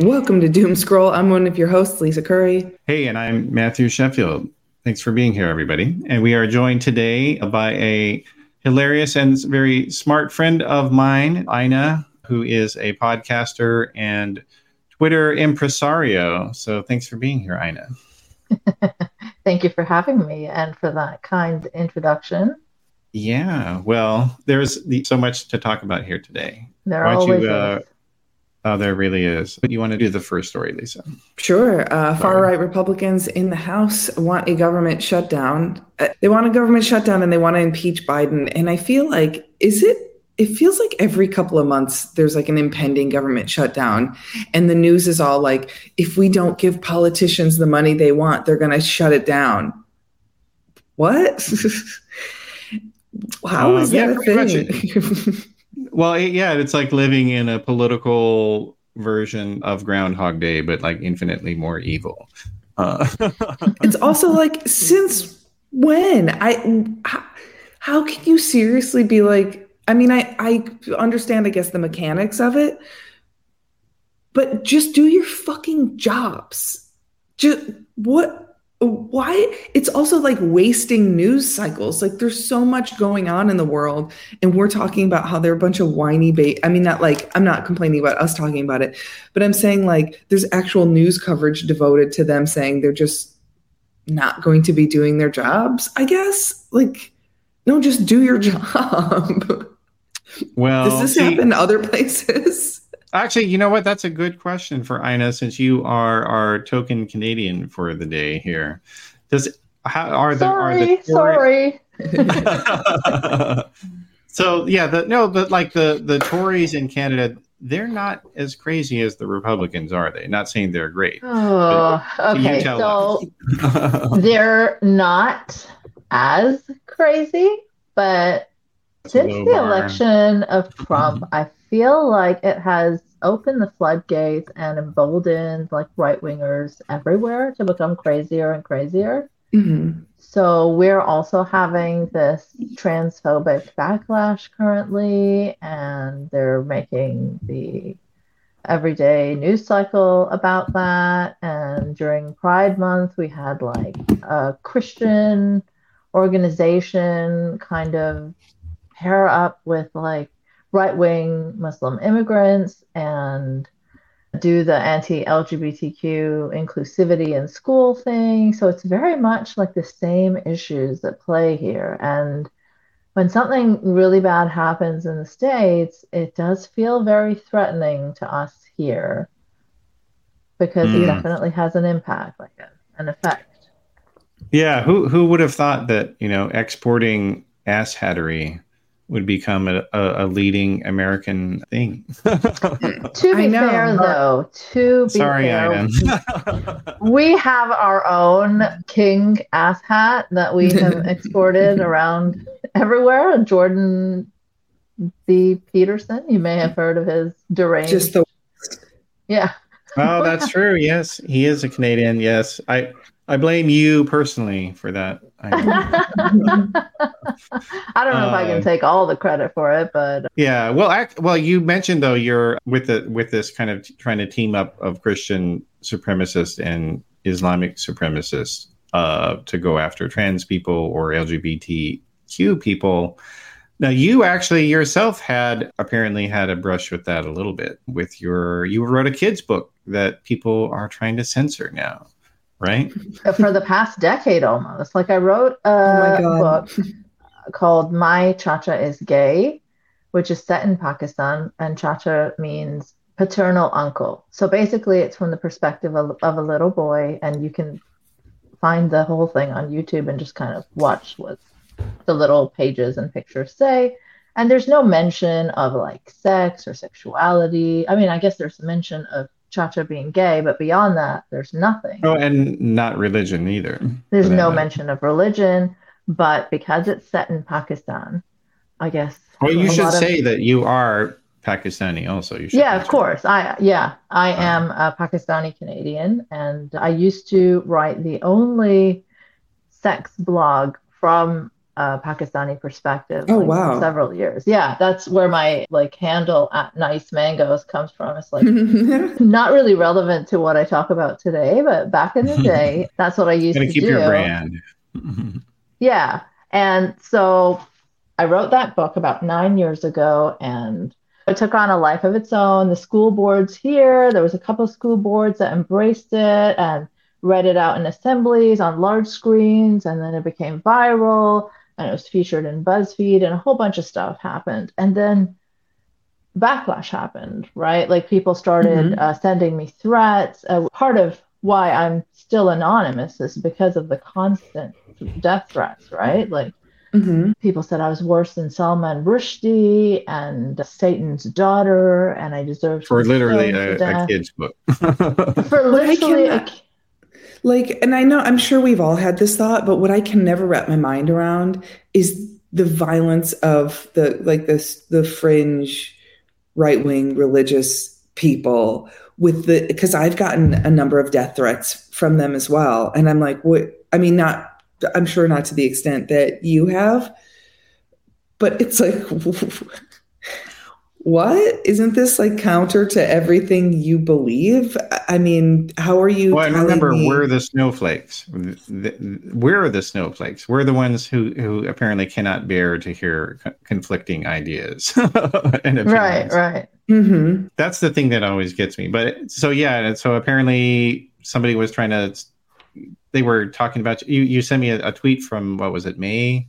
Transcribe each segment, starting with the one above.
Welcome to Doomscroll. I'm one of your hosts, Lisa Curry. Hey, and I'm Matthew Sheffield. Thanks for being here, everybody. And we are joined today by a hilarious and very smart friend of mine, Eiynah, who is a podcaster and Twitter impresario. So thanks for being here, Eiynah. Thank you for having me and for that kind introduction. Yeah, well, there's so much to talk about here today. There Why don't you uh, Oh, there really is. But you want to do the first story, Lisa? Sure. Uh, far right Republicans in the House want a government shutdown. Uh, they want a government shutdown and they want to impeach Biden. And I feel like, is it? It feels like every couple of months there's like an impending government shutdown. And the news is all like, if we don't give politicians the money they want, they're going to shut it down. What? How uh, is that yeah, a thing? Well, yeah, it's like living in a political version of Groundhog Day, but like infinitely more evil. Uh. it's also like since when I how, how can you seriously be like? I mean, I I understand, I guess, the mechanics of it, but just do your fucking jobs. Just what why it's also like wasting news cycles. Like there's so much going on in the world and we're talking about how they're a bunch of whiny bait i mean not like i'm not complaining about us talking about it but i'm saying like there's actual news coverage devoted to them saying they're just not going to be doing their jobs i guess? Like no just do your job. Well does this see, happen other places Actually, you know what? That's a good question for Eiynah, since you are our token Canadian for the day here. Does how are the sorry, are the sorry. so yeah, the no, but like the the Tories in Canada, they're not as crazy as the Republicans, are they? Not saying they're great. Oh, okay. So they're not as crazy, but since the bar. election of Trump, I feel like it has opened the floodgates and emboldened like right wingers everywhere to become crazier and crazier. Mm-hmm. So we're also having this transphobic backlash currently, and they're making the everyday news cycle about that. And during Pride Month, we had like a Christian organization kind of pair up with like right wing Muslim immigrants and do the anti LGBTQ inclusivity in school thing. So it's very much like the same issues that play here. And when something really bad happens in the States, it does feel very threatening to us here because mm. it hmm. definitely has an impact, like an effect. Yeah, who who would have thought that, you know, exporting asshattery would become a, a, a leading American thing. to be fair, uh, though, to be Sorry, fair, we have our own king ass hat that we have exported around everywhere. Jordan B. Peterson, you may have heard of his deranged. Just the yeah. oh, that's true. Yes, he is a Canadian. Yes, I I blame you personally for that. I, I don't know uh, if I can uh, take all the credit for it, but yeah. Well, act, well, you mentioned though you're with the with this kind of trying to team up of Christian supremacists and Islamic supremacists uh, to go after trans people or LGBTQ people. Now, you actually yourself had apparently had a brush with that a little bit with your you wrote a kids book that people are trying to censor now right? For the past decade almost. Like I wrote a oh book called My Chacha is Gay, which is set in Pakistan, and Chacha means paternal uncle. So basically, it's from the perspective of, of a little boy, and you can find the whole thing on YouTube and just kind of watch what the little pages and pictures say. And there's no mention of like sex or sexuality. I mean, I guess there's a mention of Chacha being gay, but beyond that, there's nothing. Oh, and not religion either. There's no mention of religion, but because it's set in Pakistan, I guess. Well, you should say of, that you are Pakistani also. You should yeah, of course. I yeah, I uh, am a Pakistani Canadian, and I used to write the only sex blog from a Pakistani perspective. Oh like, wow! several years. Yeah, that's where my like handle at Nice Mangoes comes from. It's like not really relevant to what I talk about today, but back in the day, that's what I used to keep do. your brand. yeah, and so I wrote that book about nine years ago, and it took on a life of its own. The school boards here, there was a couple of school boards that embraced it and read it out in assemblies on large screens, and then it became viral and it was featured in BuzzFeed, and a whole bunch of stuff happened. And then backlash happened, right? Like people started mm-hmm. uh, sending me threats. Uh, part of why I'm still anonymous is because of the constant death threats, right? Like mm-hmm. people said I was worse than Salman Rushdie and Satan's daughter, and I deserved for literally a, a, kid's book. for literally a like, and I know, I'm sure we've all had this thought, but what I can never wrap my mind around is the violence of the, like, this, the fringe right wing religious people with the, because I've gotten a number of death threats from them as well. And I'm like, what, I mean, not, I'm sure not to the extent that you have, but it's like, what? Isn't this like counter to everything you believe? I mean how are you well I remember me- we're the snowflakes. We're the snowflakes. We're the ones who who apparently cannot bear to hear conflicting ideas right right. Mm-hmm. that's the thing that always gets me. But so yeah so apparently somebody was trying to they were talking about you you sent me a, a tweet from what was it may?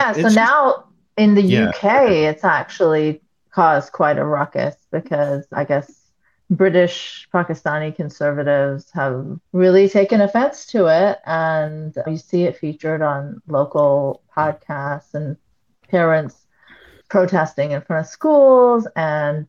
Yeah so it's now in the yeah. uk it's actually caused quite a ruckus because I guess British Pakistani conservatives have really taken offense to it. And you see it featured on local podcasts and parents protesting in front of schools. And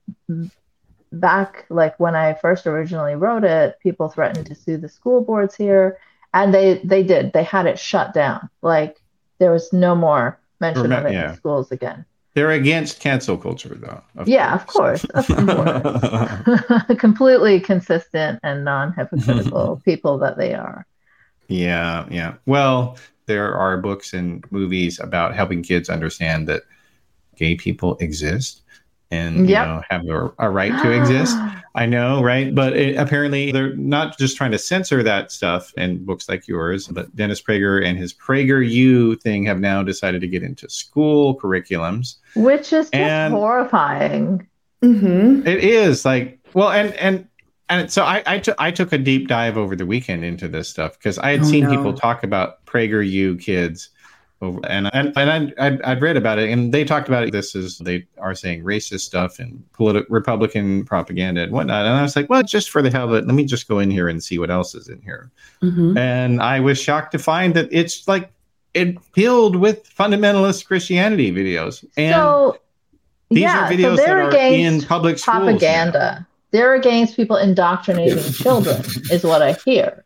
back, like when I first originally wrote it, people threatened to sue the school boards here. And they, they did. They had it shut down. Like there was no more mention of it yeah. in schools again. They're against cancel culture, though. Of yeah, course. of course, of course. Completely consistent and non-hypocritical people that they are. Yeah, yeah. Well, there are books and movies about helping kids understand that gay people exist and yep. you know have a, a right to exist. I know, right? But it, apparently, they're not just trying to censor that stuff in books like yours, but Dennis Prager and his PragerU thing have now decided to get into school curriculums, which is and horrifying. Mm-hmm. It is like, well, and and and so I I, t- I took a deep dive over the weekend into this stuff because I had oh, seen no. people talk about PragerU kids over and and, and I'd, I'd, read about it and they talked about it this is they are saying racist stuff and political republican propaganda and whatnot and i was like well just for the hell of it let me just go in here and see what else is in here mm-hmm. and i was shocked to find that it's like it filled with fundamentalist christianity videos and so, these yeah, are videos so that are in public propaganda they're against people indoctrinating children is what i hear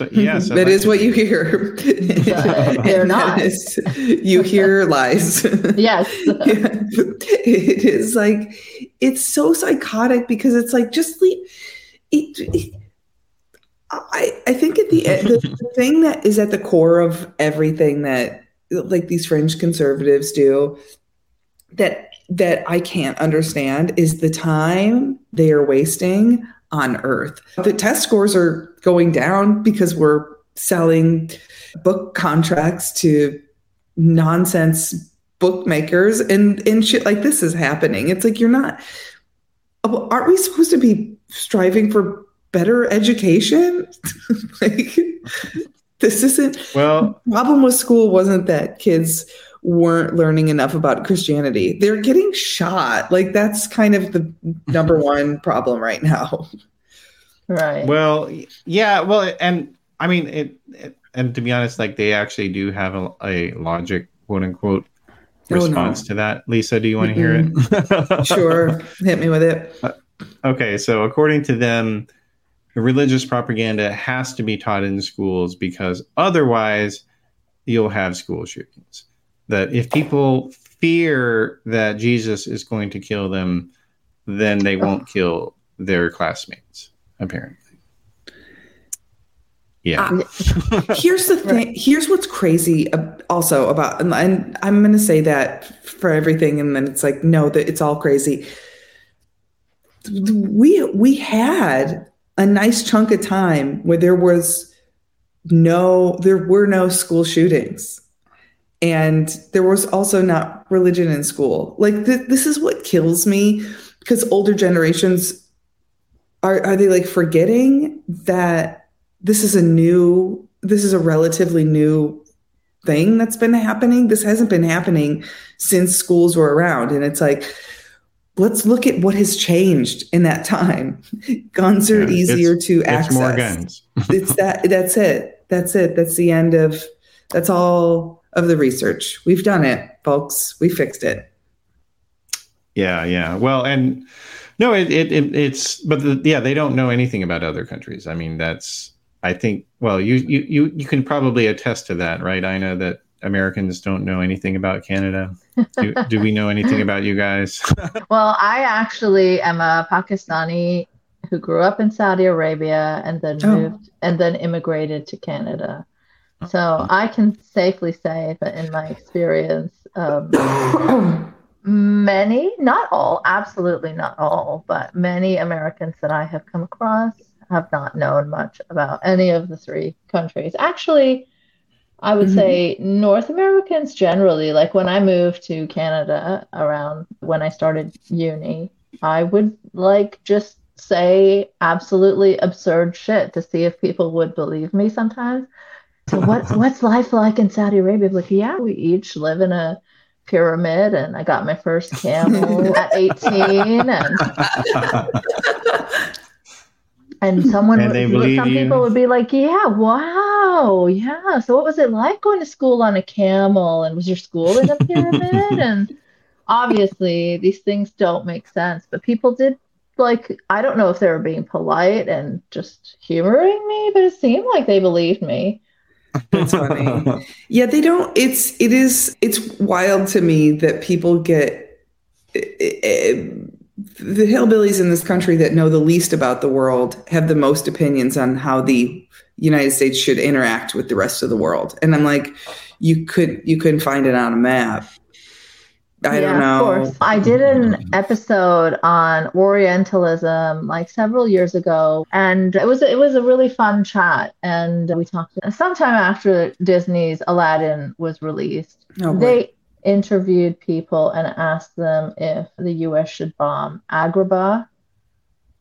so, yes, that is what you hear. they're not. Is, you hear lies. yes. Yeah. It is like it's so psychotic because it's like just leave. It, it, I I think at the end the, the thing that is at the core of everything that like these fringe conservatives do that that I can't understand is the time they are wasting on earth. The test scores are going down because we're selling book contracts to nonsense bookmakers and and shit like this is happening. It's like you're not aren't we supposed to be striving for better education? like this isn't well the problem with school wasn't that kids weren't learning enough about Christianity. They're getting shot. Like that's kind of the number one problem right now. Right. Well, yeah. Well, and I mean, it, it and to be honest, like they actually do have a, a logic, quote unquote, response oh, no. to that. Lisa, do you want to hear it? sure. Hit me with it. Uh, okay. So, according to them, religious propaganda has to be taught in schools because otherwise you'll have school shootings that if people fear that Jesus is going to kill them, then they won't kill their classmates, apparently. yeah. Uh, here's the thing. Here's what's crazy also about, and I'm going to say that for everything, and then it's like, no, that it's all crazy. We we had a nice chunk of time where there was no, there were no school shootings, and there was also not religion in school. Like th- this is what kills me because older generations are are they like forgetting that this is a new this is a relatively new thing that's been happening? This hasn't been happening since schools were around. And it's like let's look at what has changed in that time. Guns are yeah, easier to access more guns it's that that's it. That's it. That's the end of that's all of the research. We've done it folks. We fixed it. Yeah yeah. Well and no it, it, it it's but the, yeah they don't know anything about other countries. I mean that's I think, well, you, you, you, you can probably attest to that, right? I know that Americans don't know anything about Canada. Do, do we know anything about you guys? well, I actually am a Pakistani who grew up in Saudi Arabia and then oh. moved and then immigrated to Canada. So oh. I can safely say that in my experience, um, many, not all, absolutely not all, but many Americans that I have come across have not known much about any of the three countries. Actually, I would mm-hmm. say North Americans generally, like when I moved to Canada around when I started uni, I would like just say absolutely absurd shit to see if people would believe me sometimes. So what's what's life like in Saudi Arabia? Like, yeah, we each live in a pyramid and I got my first camel at 18 and and someone and would, some you. people would be like yeah wow yeah so what was it like going to school on a camel? And was your school in a pyramid? And obviously these things don't make sense but people did like i don't know if they were being polite and just humoring me but it seemed like they believed me. That's funny. Yeah they don't it's it is it's wild to me that people get it, it, the hillbillies in this country that know the least about the world have the most opinions on how the United States should interact with the rest of the world. And I'm like, you could you couldn't find it on a map. I yeah, don't know. Of course. I did an episode on Orientalism like several years ago, and it was it was a really fun chat. And we talked sometime after Disney's Aladdin was released. Oh, they interviewed people and asked them if the US should bomb Agrabah.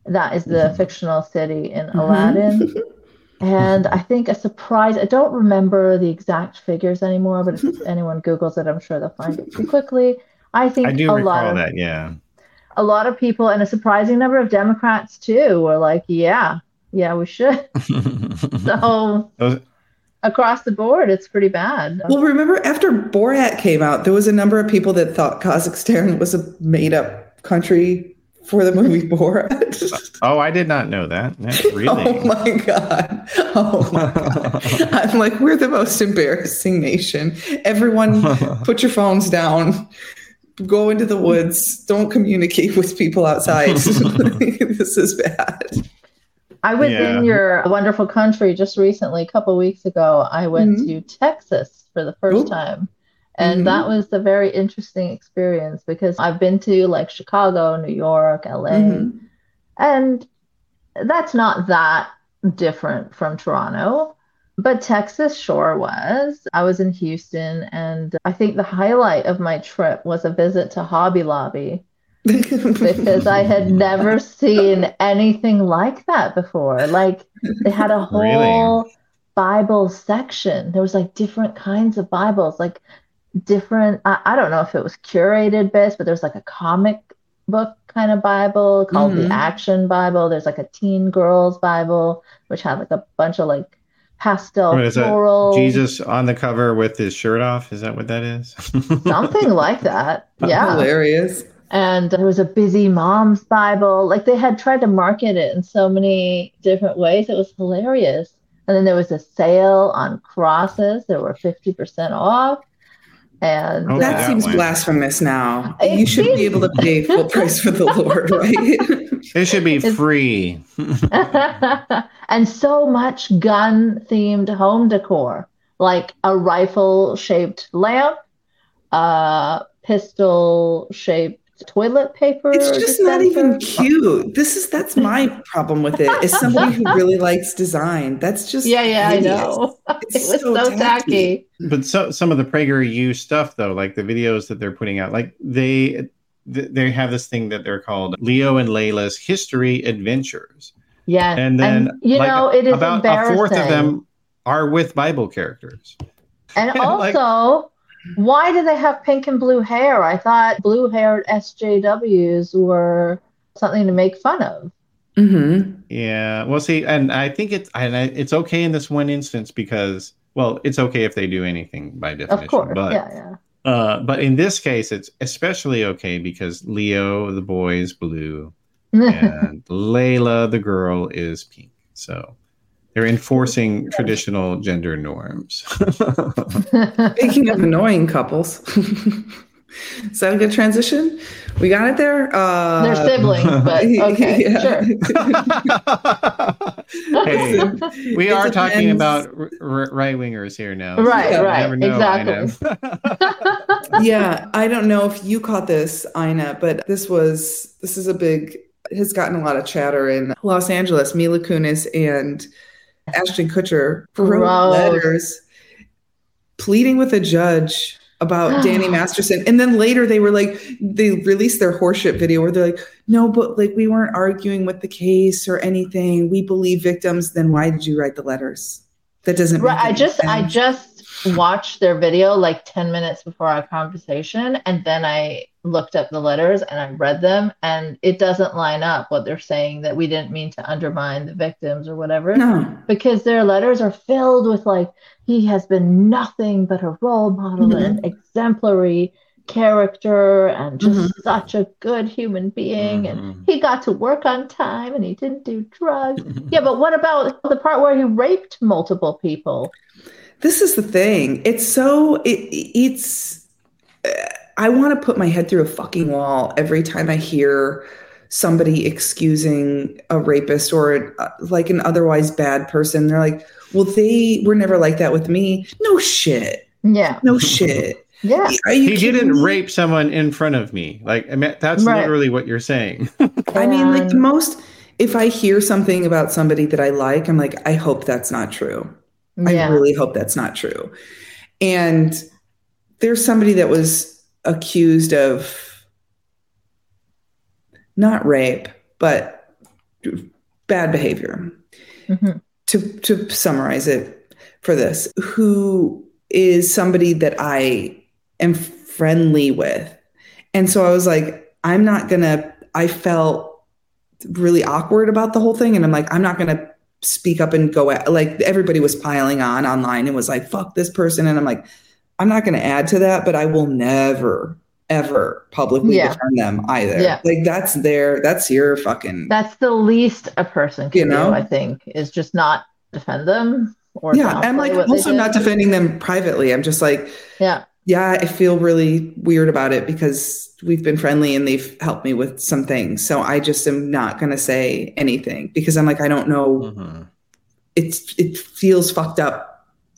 That is the mm-hmm. fictional city in mm-hmm. Aladdin. and I think a surprise, I don't remember the exact figures anymore, but if anyone Googles it, I'm sure they'll find it pretty quickly. I think I do a recall lot of, that, yeah. A lot of people and a surprising number of Democrats too were like, yeah, yeah, we should. so Those, across the board, it's pretty bad. Well, remember after Borat came out, there was a number of people that thought Kazakhstan was a made up country for the movie Borat. oh, I did not know that. Oh really? oh my god! Oh my god! I'm like, we're the most embarrassing nation. Everyone, put your phones down. Go into the woods. Don't communicate with people outside. this is bad. I was yeah. in your wonderful country just recently, a couple weeks ago. I went mm-hmm. to Texas for the first Ooh. time. And mm-hmm. that was a very interesting experience because I've been to like Chicago, New York, LA. Mm-hmm. And that's not that different from Toronto. But Texas sure was. I was in Houston, and I think the highlight of my trip was a visit to Hobby Lobby because I had never seen anything like that before. Like they had a whole really? Bible section. There was like different kinds of Bibles, like different. I, I don't know if it was curated bits, but there's like a comic book kind of Bible called mm-hmm. the Action Bible. There's like a teen girls Bible, which had like a bunch of like pastel what, floral. Jesus on the cover with his shirt off. Is that what that is? Something like that. Yeah. Hilarious and there was a busy mom's bible. Like they had tried to market it in so many different ways. It was hilarious. And then there was a sale on crosses. That were 50% off. And oh, that, that seems blasphemous now. You should be able to pay full price for the Lord, right? it should be free. and so much gun themed home decor, like a rifle shaped lamp, a pistol shaped toilet paper. It's just not even cute. This is that's my problem with it. Is somebody who really likes design. That's just yeah, yeah, hideous. I know. It's it was so, so tacky. tacky. But so, some of the PragerU stuff, though, like the videos that they're putting out, like they they have this thing that they're called Leo and Layla's History Adventures. Yeah, and then and, you like, know it is about a fourth of them are with Bible characters. And, and also. Like, why do they have pink and blue hair? I thought blue haired SJWs were something to make fun of. Mm-hmm. Yeah. Well, see, and I think it's and it's okay in this one instance because, well, it's okay if they do anything by definition. Of course. But, yeah, yeah. Uh, but in this case, it's especially okay because Leo, the boy, is blue, and Layla, the girl, is pink. So they're enforcing traditional gender norms. Speaking of annoying couples, is that a good transition? We got it there. Uh, They're siblings, but okay, sure. hey, we are talking about r- right wingers here now. Right, so right, exactly. yeah, I don't know if you caught this, Eiynah, but this was this is a big has gotten a lot of chatter in Los Angeles. Mila Kunis and Ashton Kutcher wrote letters pleading with a judge about Danny Masterson. And then later they were like, they released their horseshit video where they're like, no, but like we weren't arguing with the case or anything. We believe victims. Then why did you write the letters? That doesn't right. I just sense. I just watched their video like 10 minutes before our conversation and then I looked up the letters and I read them and it doesn't line up what they're saying that we didn't mean to undermine the victims or whatever. No. Because their letters are filled with like he has been nothing but a role model mm-hmm. and exemplary character and just mm-hmm. such a good human being mm-hmm. and he got to work on time and he didn't do drugs. yeah, but what about the part where he raped multiple people? This is the thing. It's so it, it's uh, I want to put my head through a fucking wall every time I hear somebody excusing a rapist or uh, like an otherwise bad person. They're like, "Well, they were never like that with me." No shit. Yeah. No shit. Yeah. he didn't me? rape someone in front of me. Like, I mean, that's right. literally what you're saying. I mean, like the most, if I hear something about somebody that I like, I'm like, I hope that's not true. Yeah. I really hope that's not true. And there's somebody that was accused of not rape, but bad behavior. Mm-hmm. To to summarize it for this, who is somebody that I am friendly with. And so I was like, I'm not gonna, I felt really awkward about the whole thing. And I'm like, I'm not gonna speak up and go at like everybody was piling on online and was like fuck this person and i'm like i'm not going to add to that but i will never ever publicly yeah. defend them either yeah. like that's their that's your fucking that's the least a person can you know? do i think is just not defend them or yeah i'm like also not defending them privately i'm just like yeah yeah i feel really weird about it because we've been friendly and they've helped me with some things. So I just am not going to say anything because I'm like, I don't know. Mm-hmm. It's, it feels fucked up.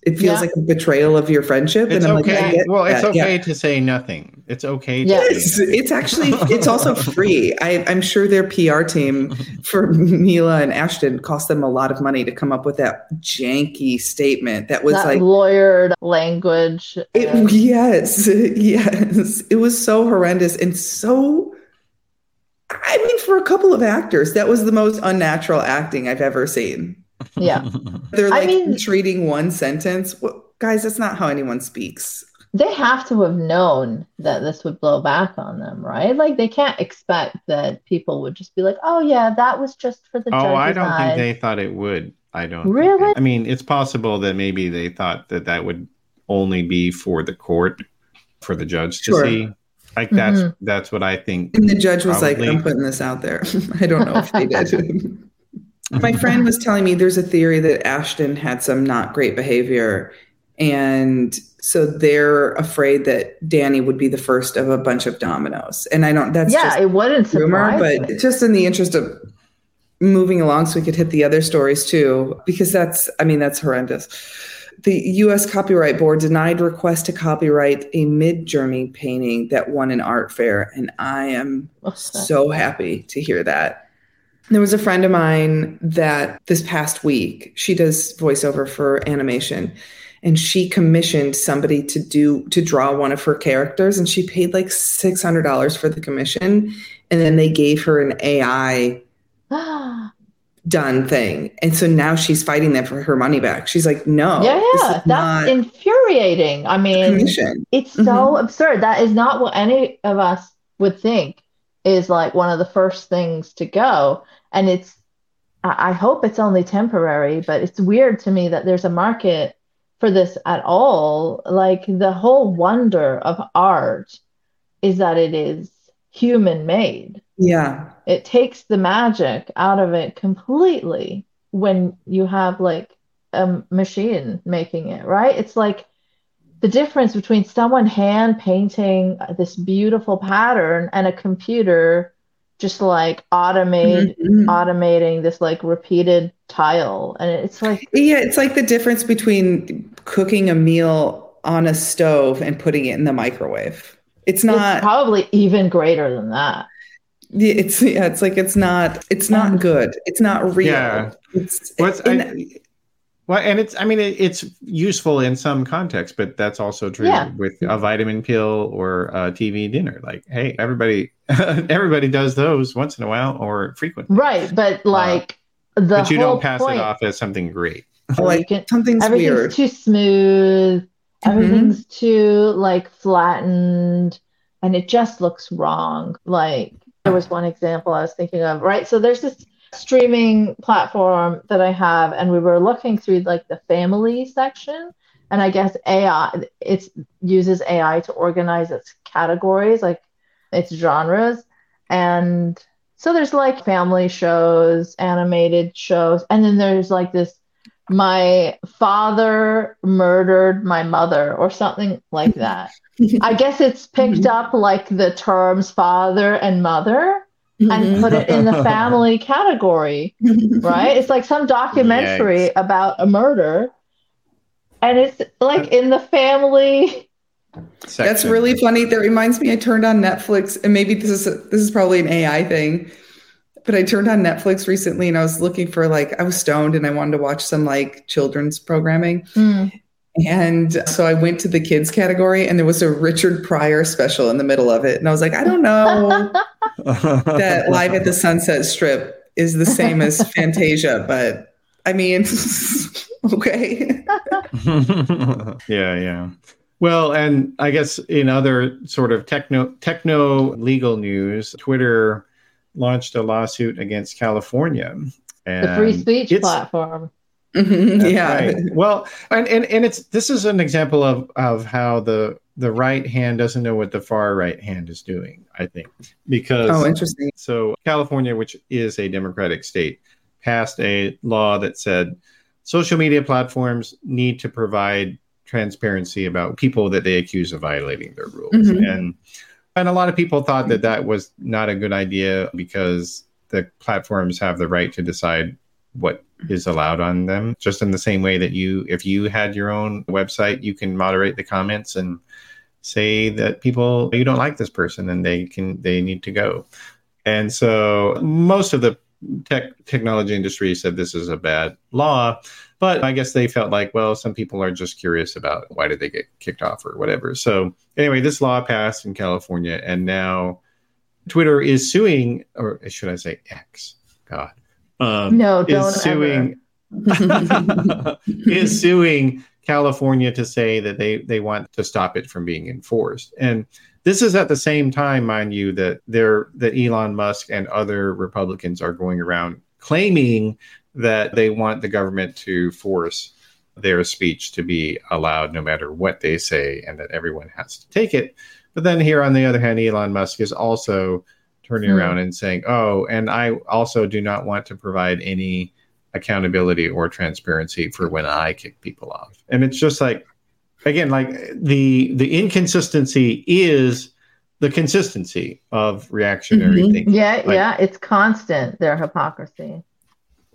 It feels yeah. like a betrayal of your friendship. It's and I'm okay. like, well, it's okay yeah. to say nothing. It's okay. yes, it's actually, it's also free. I, I'm sure their PR team for Mila and Ashton cost them a lot of money to come up with that janky statement that was that like lawyered language. It, yes, yes. It was so horrendous and so I mean, for a couple of actors, that was the most unnatural acting I've ever seen. Yeah. They're like I mean, treating one sentence. Well, guys, that's not how anyone speaks. They have to have known that this would blow back on them, right? Like they can't expect that people would just be like, "Oh yeah, that was just for the." Judge. Oh, I don't eyes. think they thought it would. I don't really. They, I mean, it's possible that maybe they thought that that would only be for the court, for the judge to sure. see. Like that's mm-hmm. that's what I think. And the judge was probably. like, "I'm putting this out there." I don't know if they did. My friend was telling me there's a theory that Ashton had some not great behavior And so they're afraid that Danny would be the first of a bunch of dominoes. And I don't, that's yeah, it wouldn't rumor, but me. just in the interest of moving along so we could hit the other stories too, because that's, I mean, that's horrendous. The US Copyright Board denied request to copyright a Midjourney painting that won an art fair. And I am so happy to hear that. There was a friend of mine that this past week, she does voiceover for animation and she commissioned somebody to do to draw one of her characters and she paid like $600 for the commission and then they gave her an AI done thing. And so now she's fighting them for her money back. She's like, no. Yeah, yeah. That's infuriating. I mean, commission. it's so mm-hmm. absurd. That is not what any of us would think is like one of the first things to go. And it's, I hope it's only temporary, but it's weird to me that there's a market for this at all. Like the whole wonder of art is that it is human made. Yeah. It takes the magic out of it completely when you have like a machine making it, right? It's like the difference between someone hand painting this beautiful pattern and a computer just like automate mm-hmm. automating this like repeated tile. And it's like yeah it's like the difference between cooking a meal on a stove and putting it in the microwave. It's not it's probably even greater than that. It's yeah it's like it's not it's not um, good. It's not real. Yeah. It's, What's, I, well, and it's I mean it, it's useful in some context, but that's also true yeah. with a vitamin pill or a TV dinner. Like, hey, everybody everybody does those once in a while or frequently. Right, but uh, like uh, the But you don't pass point, it off as something great. like can, something's everything's weird. too smooth. Mm-hmm. Everything's too like flattened and it just looks wrong. Like there was one example I was thinking of, right? So there's this streaming platform that I have, and we were looking through like the family section, and I guess AI it uses AI to organize its categories, like its genres, and so there's like family shows, animated shows, and then there's like this my father murdered my mother or something like that. I guess it's picked mm-hmm. up like the terms father and mother and mm-hmm. put it in the family category, right? It's like some documentary Yikes. about a murder, and it's like in the family. Section. That's really funny. That reminds me. I turned on Netflix, and maybe this is a, this is probably an AI thing, but I turned on Netflix recently, and I was looking for like I was stoned, and I wanted to watch some like children's programming, mm. And so I went to the kids category and there was a Richard Pryor special in the middle of it. And I was like, I don't know that Live at the Sunset Strip is the same as Fantasia, but I mean, okay. yeah, yeah. Well, and I guess in other sort of techno techno legal news, Twitter launched a lawsuit against California. And the free speech platform. Mm-hmm. yeah. Right. Well, and, and and it's this is an example of of how the the right hand doesn't know what the far right hand is doing. I think because oh, interesting. So California, which is a democratic state, passed a law that said social media platforms need to provide transparency about people that they accuse of violating their rules mm-hmm. and and a lot of people thought that that was not a good idea because the platforms have the right to decide what is allowed on them. Just in the same way that you, if you had your own website, you can moderate the comments and say that people you don't like this person and they can they need to go. And so most of the tech technology industry said this is a bad law, but I guess they felt like, well, some people are just curious about why did they get kicked off or whatever. So anyway, this law passed in California, and now Twitter is suing, or should I say X? God, um, no, is suing is suing California to say that they they want to stop it from being enforced. And this is at the same time, mind you, that there that Elon Musk and other Republicans are going around claiming that they want the government to force their speech to be allowed no matter what they say and that everyone has to take it. But then here on the other hand, Elon Musk is also turning mm. around and saying, "Oh, and I also do not want to provide any accountability or transparency for when I kick people off." And it's just like again, like the the inconsistency is the consistency of reactionary mm-hmm. thinking. Yeah, like, yeah, it's constant. Their hypocrisy.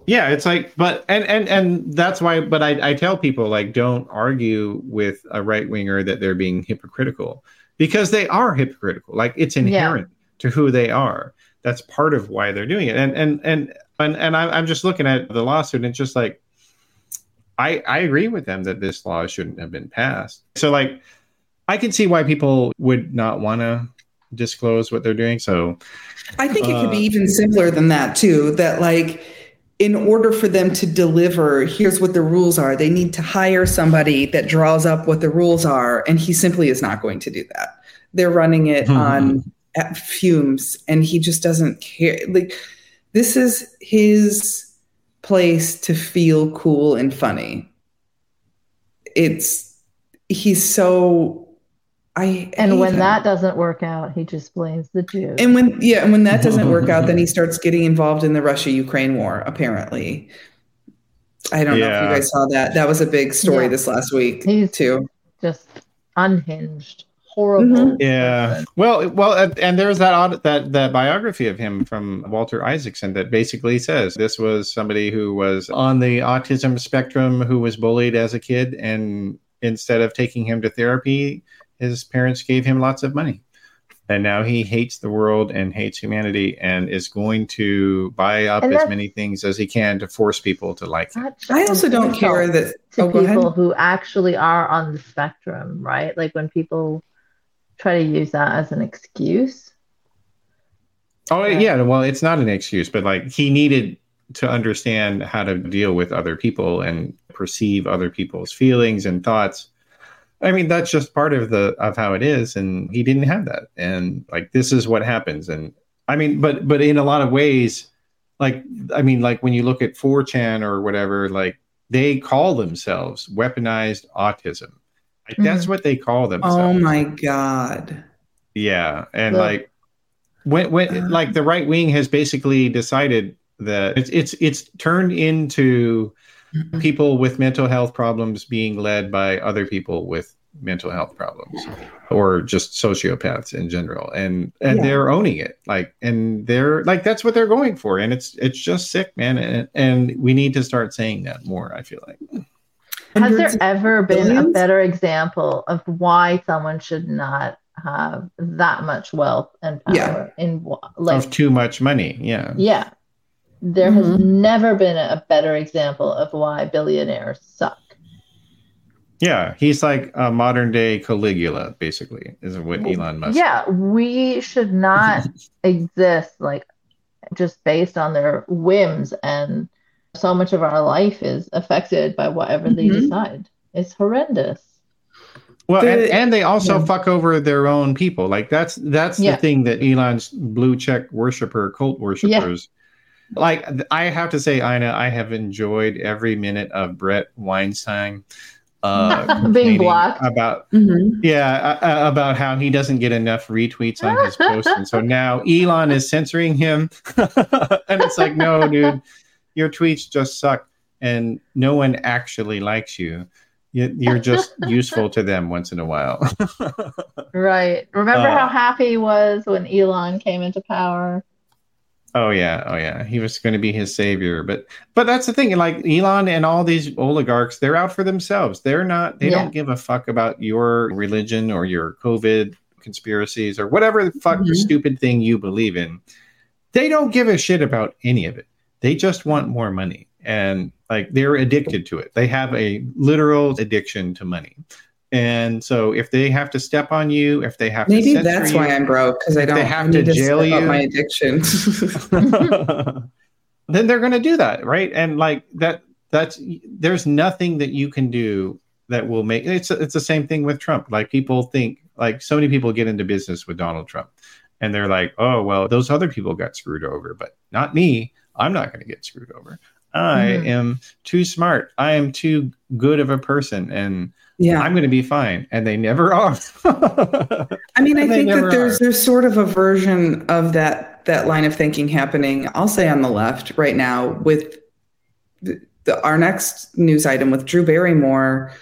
Yeah, it's like, but and and and that's why. But I I tell people like, don't argue with a right winger that they're being hypocritical because they are hypocritical. Like it's inherent yeah. To who they are. That's part of why they're doing it. And and and and and I'm just looking at the lawsuit and it's just like I, I agree with them that this law shouldn't have been passed. So, like, I can see why people would not want to disclose what they're doing. So, I think uh, it could be uh, even simpler than that, too. That, like, in order for them to deliver, here's what the rules are. They need to hire somebody that draws up what the rules are, and he simply is not going to do that. They're running it hmm. on fumes, and he just doesn't care. Like, this is his place to feel cool and funny. It's he's so I and when him. that doesn't work out, he just blames the Jews. And when yeah, and when that doesn't work out, then he starts getting involved in the Russia Ukraine war. Apparently, I don't yeah. know if you guys saw that. That was a big story yeah. this last week he's too. Just unhinged horrible. Mm-hmm. Yeah. Well, well, and there's that that that biography of him from Walter Isaacson that basically says this was somebody who was on the autism spectrum who was bullied as a kid, and instead of taking him to therapy, his parents gave him lots of money. And now he hates the world and hates humanity and is going to buy up as many things as he can to force people to like him. I also don't care that to oh, people who actually are on the spectrum, right? Like when people try to use that as an excuse. Oh yeah. yeah, well, it's not an excuse, but like he needed to understand how to deal with other people and perceive other people's feelings and thoughts. I mean, that's just part of the of how it is, and he didn't have that. And like this is what happens. And I mean, but but in a lot of ways, like I mean, like when you look at 4chan or whatever, like they call themselves weaponized autism. Like, that's mm-hmm. what they call themselves. Oh my god. Yeah, and like when when like the right wing has basically decided that it's it's it's turned into mm-hmm. people with mental health problems being led by other people with mental health problems or just sociopaths in general and and yeah. they're owning it like and they're like that's what they're going for and it's it's just sick man and, and we need to start saying that more i feel like has there ever been billions? a better example of why someone should not have that much wealth and power yeah. in like of too much money? Yeah. Yeah. There mm-hmm. has never been a better example of why billionaires suck. Yeah, he's like a modern day Caligula, basically, is what Elon Musk. Yeah, we should not exist like just based on their whims and so much of our life is affected by whatever they mm-hmm. decide. It's horrendous. Well, and, and they also yeah. fuck over their own people. Like that's that's yeah. the thing that Elon's blue check worshiper, cult worshippers. Yeah. Like I have to say, Eiynah, I have enjoyed every minute of Bret Weinstein uh, being blocked about mm-hmm. yeah uh, uh, about how he doesn't get enough retweets on his post, and so now Elon is censoring him, and it's like, no, dude, your tweets just suck and no one actually likes you. You're just useful to them once in a while. right. Remember uh, how happy he was when Elon came into power? Oh yeah, oh yeah. He was going to be his savior, but but that's the thing. Like Elon and all these oligarchs, they're out for themselves. They're not. They yeah. don't give a fuck about your religion or your COVID conspiracies or whatever the fuck mm-hmm. stupid thing you believe in. They don't give a shit about any of it. They just want more money and like they're addicted to it. They have a literal addiction to money. And so if they have to step on you, if they have maybe to that's you, why I'm broke because I don't they have to, to jail you my addiction. then they're going to do that, right? And like that that's there's nothing that you can do that will make it's it's the same thing with Trump. Like people think like so many people get into business with Donald Trump and they're like, "Oh, well, those other people got screwed over, but not me. I'm not going to get screwed over. I mm. am too smart. I am too good of a person, and yeah. I'm going to be fine. And they never are. I mean, I think that there's are. there's sort of a version of that that line of thinking happening. I'll say on the left right now with the, the our next news item with Drew Barrymore.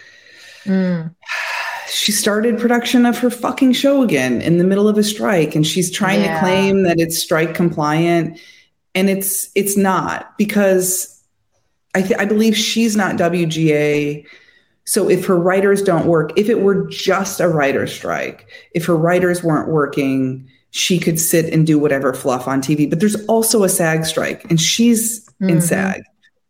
Mm. she started production of her fucking show again in the middle of a strike and she's trying yeah. to claim that it's strike compliant and it's it's not because I th- I believe she's not WGA so if her writers don't work if it were just a writer strike if her writers weren't working she could sit and do whatever fluff on TV but there's also a SAG strike and she's mm-hmm. in SAG.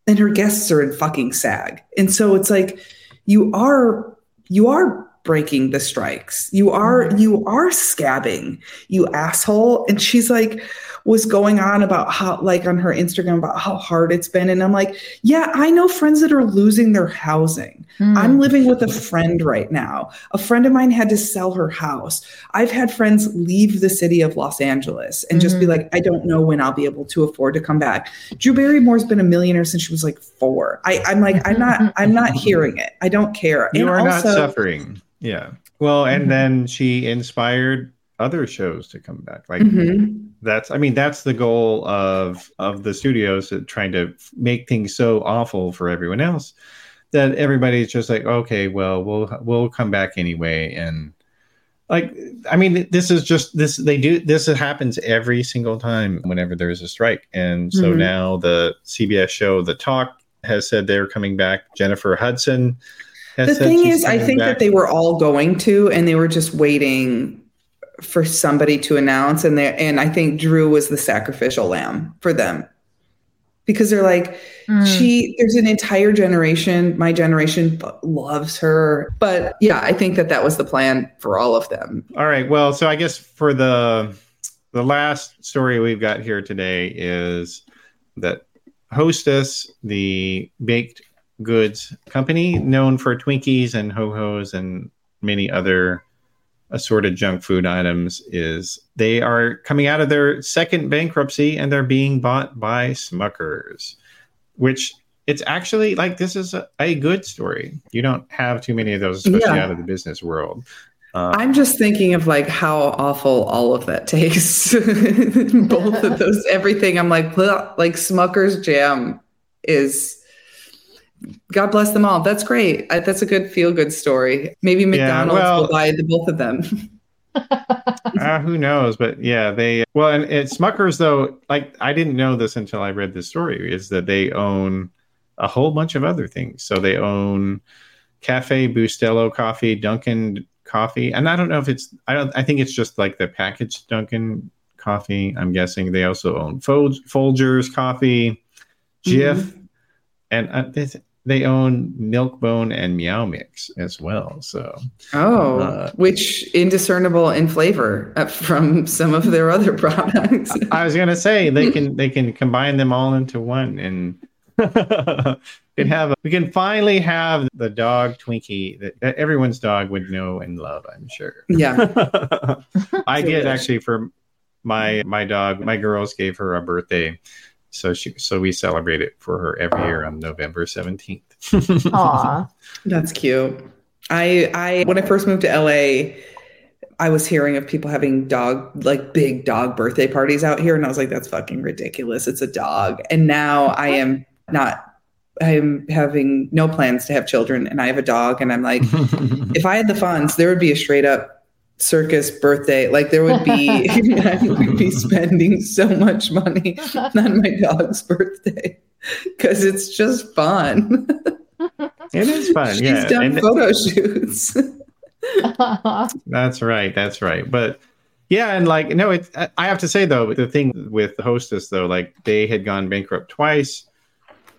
And her guests are in fucking SAG. And so it's like you are you are breaking the strikes. You are mm-hmm. you are scabbing, you asshole. And she's like was going on about how like on her Instagram about how hard it's been and I'm like, yeah, I know friends that are losing their housing. Mm. I'm living with a friend right now. A friend of mine had to sell her house. I've had friends leave the city of Los Angeles and mm. just be mm-hmm. like, I don't know when I'll be able to afford to come back. Drew Barrymore's been a millionaire since she was like 4. I I'm like I'm not I'm not hearing it. I don't care. You and are also, not suffering. Yeah. Well, and mm-hmm. then she inspired other shows to come back. Like mm-hmm. that's I mean that's the goal of of the studios trying to make things so awful for everyone else that everybody's just like okay, well, we'll we'll come back anyway and like I mean this is just this they do this happens every single time whenever there's a strike. And so mm-hmm. now the CBS show The Talk has said they're coming back. Jennifer Hudson the thing is, I think that they were all going to, and they were just waiting for somebody to announce. And they and I think Drew was the sacrificial lamb for them because they're like, mm. she. There's an entire generation. My generation loves her, but yeah, I think that that was the plan for all of them. All right. Well, so I guess for the the last story we've got here today is that Hostess, the baked goods company known for Twinkies and Ho Hos and many other assorted junk food items is they are coming out of their second bankruptcy and they're being bought by Smuckers, which it's actually like this is a, a good story. You don't have too many of those, especially yeah. out of the business world. Um, I'm just thinking of like how awful all of that tastes. Both of those, everything. I'm like, like Smucker's jam is God bless them all. That's great. That's a good feel good story. Maybe McDonald's yeah, well, will buy the both of them. uh, who knows? But yeah, they well, and it's Smuckers though. Like I didn't know this until I read this story. Is that they own a whole bunch of other things. So they own Cafe Bustelo coffee, Dunkin' coffee, and I don't know if it's. I don't. I think it's just like the packaged Dunkin' coffee. I'm guessing they also own Fol- Folgers coffee, Jif. Mm-hmm and uh, they own Milk-Bone and Meow Mix as well. So, oh, uh, which indiscernible in flavor uh, from some of their other products. I was gonna say they can they can combine them all into one and. can have a, we can finally have the dog Twinkie that everyone's dog would know and love. I'm sure. Yeah, I get actually for my my dog. My girls gave her a birthday so she so we celebrate it for her every year on November 17th. Aw. That's cute. I I when I first moved to LA, I was hearing of people having dog like big dog birthday parties out here and I was like that's fucking ridiculous. It's a dog. And now I am not I'm having no plans to have children and I have a dog and I'm like if I had the funds there would be a straight up circus birthday like there would be i would be spending so much money on my dog's birthday because it's just fun. It is fun She's yeah done and photo shoots. That's right that's right but yeah and like no it i have to say though the thing with the hostess though like they had gone bankrupt twice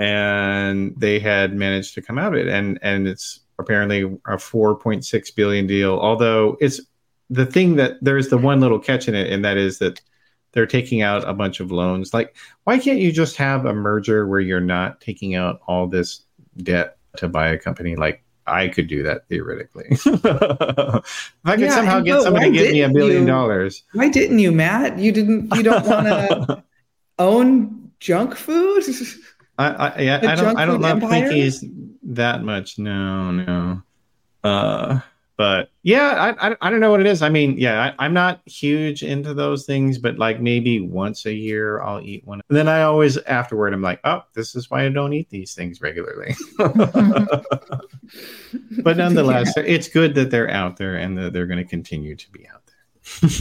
and they had managed to come out of it and and it's apparently a 4.6 billion deal although it's the thing that there's the one little catch in it, and that is that they're taking out a bunch of loans. Like, why can't you just have a merger where you're not taking out all this debt to buy a company? Like, I could do that theoretically. if I could yeah, somehow get somebody to give me a billion you, dollars. Why didn't you, Matt? You didn't. You don't want to own junk food. I, I yeah, I don't. I don't love empire? Twinkies that much. No, no. Uh, but yeah, I, I, I don't know what it is. I mean, yeah, I, am not huge into those things, but like maybe once a year I'll eat one. And then I always afterward I'm like, oh, this is why I don't eat these things regularly. but nonetheless, yeah. it's good that they're out there and that they're going to continue to be out there.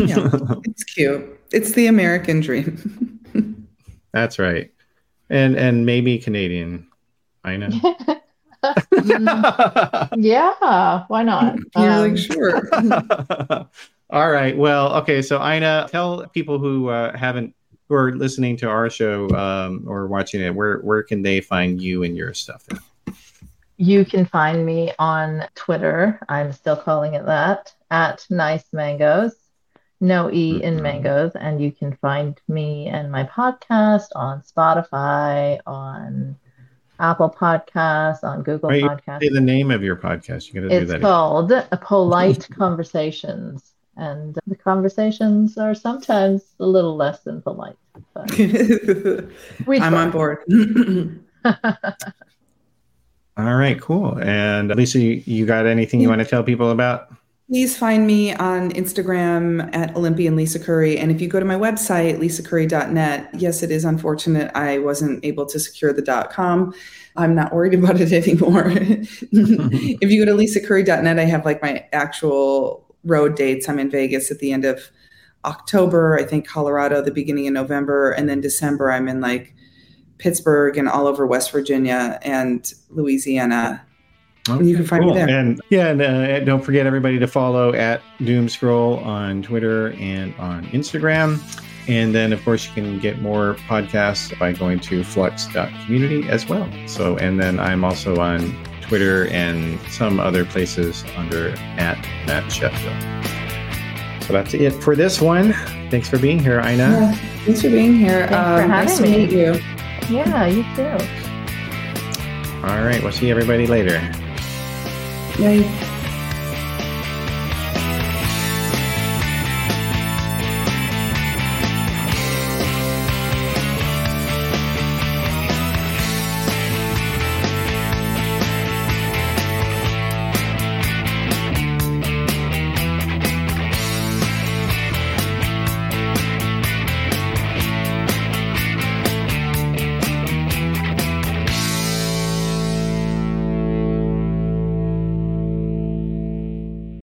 yeah, it's cute. It's the American dream. That's right, and and maybe Canadian. I know. yeah, why not? You're um, like, sure. All right. Well, okay. So, Eiynah, tell people who uh, haven't, who are listening to our show um, or watching it, where where can they find you and your stuff? You can find me on Twitter. I'm still calling it that at Nice Mangoes. No E in mm-hmm. mangoes. And you can find me and my podcast on Spotify, on Apple Podcasts, on Google Wait, Podcasts. Say the name of your podcast. You got to do that. It's called A Polite Conversations, and the conversations are sometimes a little less than polite. I'm on board. All right, cool. And Lisa, you, you got anything you want to tell people about? Please find me on Instagram at Olympian Lisa Curry. And if you go to my website, lisacurry.net, yes, it is unfortunate I wasn't able to secure the dot .com. I'm not worried about it anymore. if you go to lisacurry.net, I have like my actual road dates. I'm in Vegas at the end of October, I think Colorado the beginning of November, and then December I'm in like Pittsburgh and all over West Virginia and Louisiana Okay, you can find cool. me there. And yeah, and uh, don't forget everybody to follow at Doomscroll on Twitter and on Instagram. And then, of course, you can get more podcasts by going to flux.community as well. So, and then I'm also on Twitter and some other places under at Matt Sheffield. So that's it for this one. Thanks for being here, Eiynah. Yeah, thanks for being here. Thanks um, for nice to meet you. Yeah, you too. All right. We'll see everybody later. Bye.